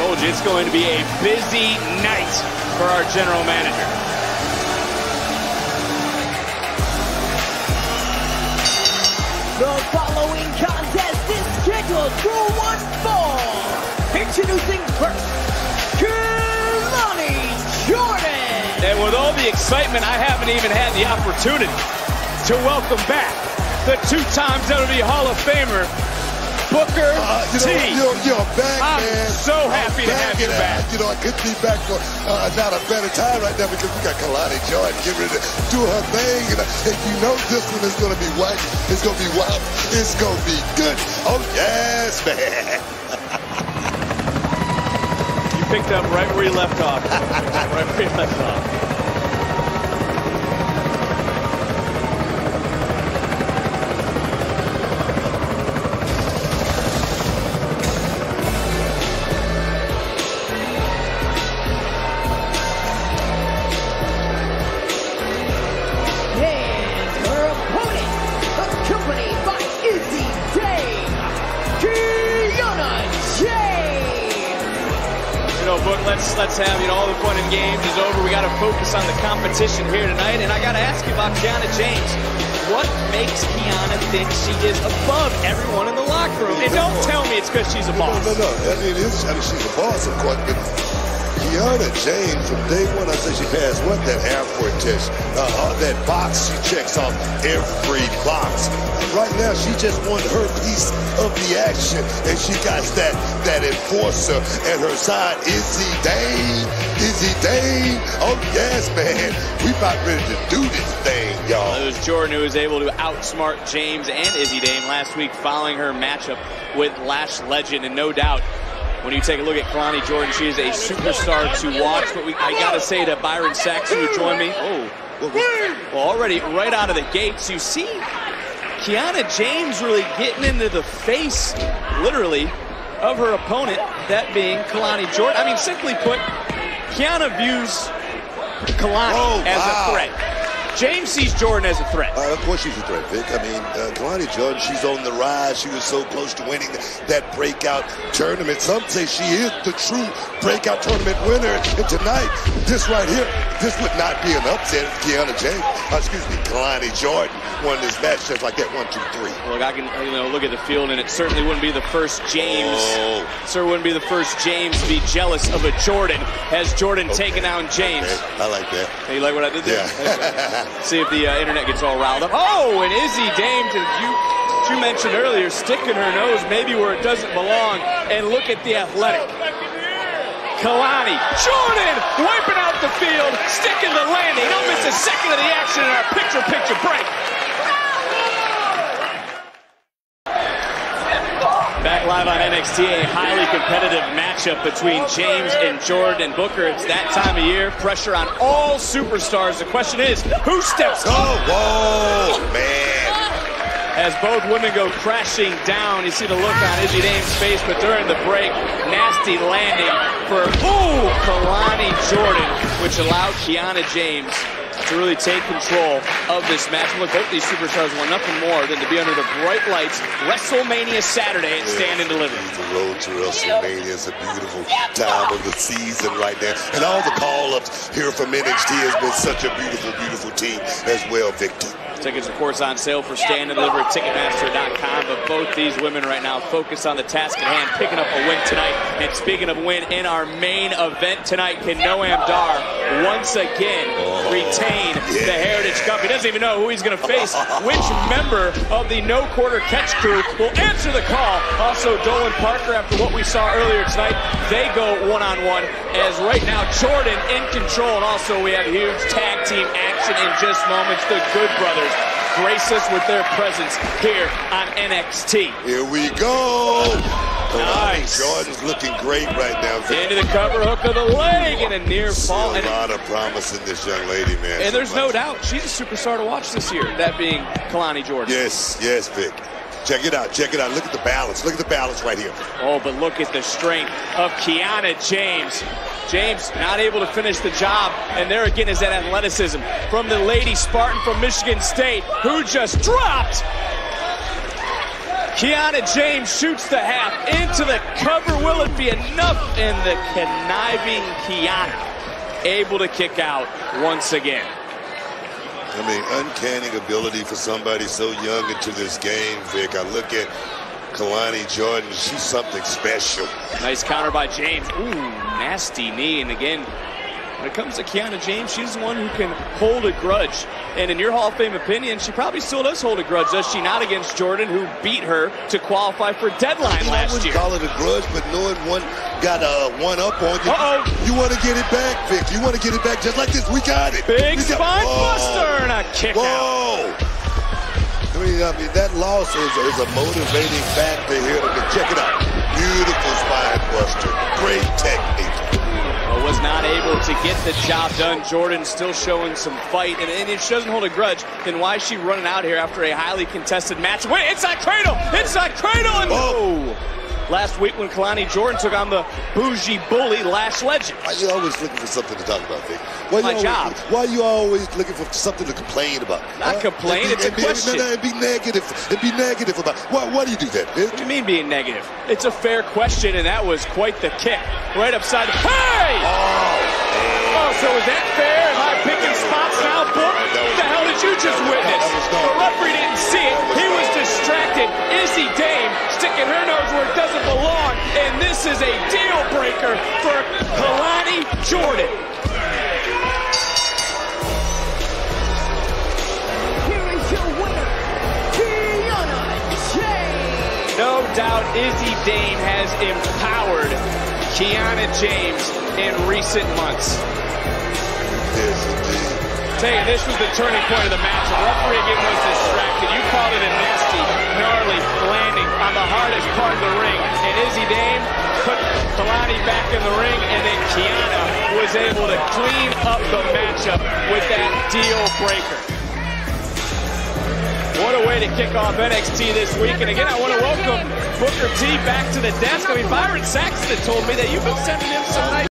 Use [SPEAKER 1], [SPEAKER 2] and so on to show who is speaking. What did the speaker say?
[SPEAKER 1] told you it's going to be a busy night for our general manager.
[SPEAKER 2] The following contest is scheduled for one fall. Introducing first, Kelani Jordan.
[SPEAKER 1] And with all the excitement, I haven't even had the opportunity to welcome back the two-time WWE Hall of Famer, Booker
[SPEAKER 3] Uh, you
[SPEAKER 1] T.
[SPEAKER 3] know, you're, you're back,
[SPEAKER 1] I'm
[SPEAKER 3] man.
[SPEAKER 1] so happy to have you
[SPEAKER 3] and,
[SPEAKER 1] back.
[SPEAKER 3] You know, I couldn't be back for uh, not a better time right now because we got Kelani Jordan getting ready to do her thing. And, uh, and you know this one is going to be white. It's going to be wild. It's going to be good. Oh, yes, man.
[SPEAKER 1] You picked up right where you left off. right where you left off. Let's let's have you know all the fun and games is over. We got to focus on the competition here tonight, and I got to ask you about Kiana James. What makes Kiana think she is above everyone in the locker room? And don't tell me it's because she's a boss.
[SPEAKER 3] No, no, no. I mean, it is, I mean, she's a boss, of course, but Kiana James, from day one, I said she passed what? That airport test. Uh, uh, that box, she checks off every box. Right now, she just won her piece of the action, and she got that that enforcer at her side, Izzy Dame. Izzy Dame. Oh, yes, man. We about ready to do this thing, y'all.
[SPEAKER 1] It was Jordan who was able to outsmart James and Izzy Dame last week following her matchup with Lash Legend. And no doubt, when you take a look at Kelani Jordan, she is a superstar to watch. But we, I got to say to Byron Saxton, who joined me, oh, well, already right out of the gates, you see Kiana James really getting into the face, literally, of her opponent, that being Kelani Jordan. I mean, simply put, Kiana views Kelani
[SPEAKER 3] Oh,
[SPEAKER 1] as
[SPEAKER 3] wow.
[SPEAKER 1] a threat. James sees Jordan as a threat.
[SPEAKER 3] Uh, of course she's a threat, Vic. I mean, uh, Kelani Jordan, she's on the rise. She was so close to winning that breakout tournament. Some say she is the true breakout tournament winner. And tonight, this right here, this would not be an upset if Kiana James, excuse me, Kelani Jordan won this match just like that. One, two, three.
[SPEAKER 1] Look, I can you know look at the field, and it certainly wouldn't be the first James.
[SPEAKER 3] Oh.
[SPEAKER 1] Sir wouldn't be the first James to be jealous of a Jordan. Has Jordan taken down James?
[SPEAKER 3] Okay, I like that.
[SPEAKER 1] Hey, you like what I did there?
[SPEAKER 3] Yeah.
[SPEAKER 1] See if the uh, internet gets all riled up. Oh, and Izzy Dame, to you, you mentioned earlier, sticking her nose maybe where it doesn't belong. And look at the athletic. Kelani, Jordan wiping out the field, sticking the landing. Don't miss a second of the action in our picture-picture break. Back live on NXT, a highly competitive matchup between James and Jordan and Booker. It's that time of year, pressure on all superstars. The question is, who steps up
[SPEAKER 3] Oh, whoa, man.
[SPEAKER 1] As both women go crashing down? You see the look on Izzy Dame's face, but during the break, nasty landing for, ooh, Kelani Jordan, which allowed Kiana James to really take control of this match. Look, both these superstars want nothing more than to be under the bright lights WrestleMania Saturday at Stand and Deliver.
[SPEAKER 3] The road to WrestleMania is a beautiful time of the season right now. And all the call-ups here from NXT has been such a beautiful, beautiful team as well, Victor.
[SPEAKER 1] Tickets, of course, on sale for Stand and Deliver at Ticketmaster.com. But both these women right now focused on the task at hand, picking up a win tonight. And speaking of win, in our main event tonight, can Noam Dar once again oh. retain the Heritage Cup? He doesn't even know who he's going to face. Which member of the No Quarter Catch crew will answer the call? Also, Dolan Parker, after what we saw earlier tonight, they go one-on-one. As right now, Jordan in control. And also, we have huge tag team action in just moments. The Good Brothers grace us with their presence here on NXT.
[SPEAKER 3] Here we go.
[SPEAKER 1] Nice.
[SPEAKER 3] Jordan's looking great right now.
[SPEAKER 1] Into the cover hook of the leg and a near fall.
[SPEAKER 3] a lot of promise in this young lady, man.
[SPEAKER 1] and there's no doubt she's a superstar to watch this year, that being Kelani Jordan.
[SPEAKER 3] Yes, yes, Vic. Check it out. Check it out. Look at the balance. Look at the balance right here.
[SPEAKER 1] Oh, but look at the strength of Kiana James. James not able to finish the job, and there again is that athleticism from the Lady Spartan from Michigan State, who just dropped Kiana James shoots the half into the cover. Will it be enough? And the conniving Kiana able to kick out once again.
[SPEAKER 3] I mean, uncanny ability for somebody so young into this game, Vic. I look at Kelani Jordan. She's something special.
[SPEAKER 1] Nice counter by James. Ooh, nasty knee. And again, when it comes to Kiana James, she's the one who can hold a grudge. And in your Hall of Fame opinion, she probably still does hold a grudge, does she not, against Jordan, who beat her to qualify for deadline
[SPEAKER 3] you
[SPEAKER 1] last
[SPEAKER 3] I wouldn't
[SPEAKER 1] year?
[SPEAKER 3] call it a grudge, but knowing one got a uh, one up on you,
[SPEAKER 1] Uh-oh.
[SPEAKER 3] you want to get it back, Vic. You want to get it back just like this. We got it.
[SPEAKER 1] Big
[SPEAKER 3] we
[SPEAKER 1] spine buster and a kick out.
[SPEAKER 3] Whoa! I mean, I mean that loss is, is a motivating factor here. Check it out. Beautiful spine buster. Great technique.
[SPEAKER 1] But was not able to get the job done. Jordan still showing some fight. And, and if she doesn't hold a grudge, then why is she running out here after a highly contested match? Wait, inside cradle! Inside cradle! And
[SPEAKER 3] Oh.
[SPEAKER 1] Last week when Kelani Jordan took on the bougie bully Lash Legend.
[SPEAKER 3] Why are you always looking for something to talk about, Vic? Why
[SPEAKER 1] My
[SPEAKER 3] you always,
[SPEAKER 1] job.
[SPEAKER 3] Why you always looking for something to complain about?
[SPEAKER 1] Not complain,
[SPEAKER 3] and be-
[SPEAKER 1] it's a
[SPEAKER 3] be-
[SPEAKER 1] question.
[SPEAKER 3] No, no, and be negative. And be negative about. Why, why do you do that, Vic?
[SPEAKER 1] What do you mean being negative? It's a fair question, and that was quite the kick. Right upside. Hey! Oh, oh, so is that fair? Am I picking spots now, Book? What the hell did you just witness? Where it doesn't belong, and this is a deal breaker for Kelani Jordan.
[SPEAKER 2] Here is your winner, Kiana James.
[SPEAKER 1] No doubt Izzy Dame has empowered Kiana James in recent months.
[SPEAKER 3] Yes, indeed.
[SPEAKER 1] Tell you, this was the turning point of the match. The referee again was distracted. You called it a nasty, gnarly landing on the hardest part of the ring. And Izzy Dame put Kelani back in the ring, and then Kiana was able to clean up the matchup with that deal breaker. What a way to kick off NXT this week. And again, I want to welcome Booker T back to the desk. I mean, Byron Saxton told me that you've been sending him some nice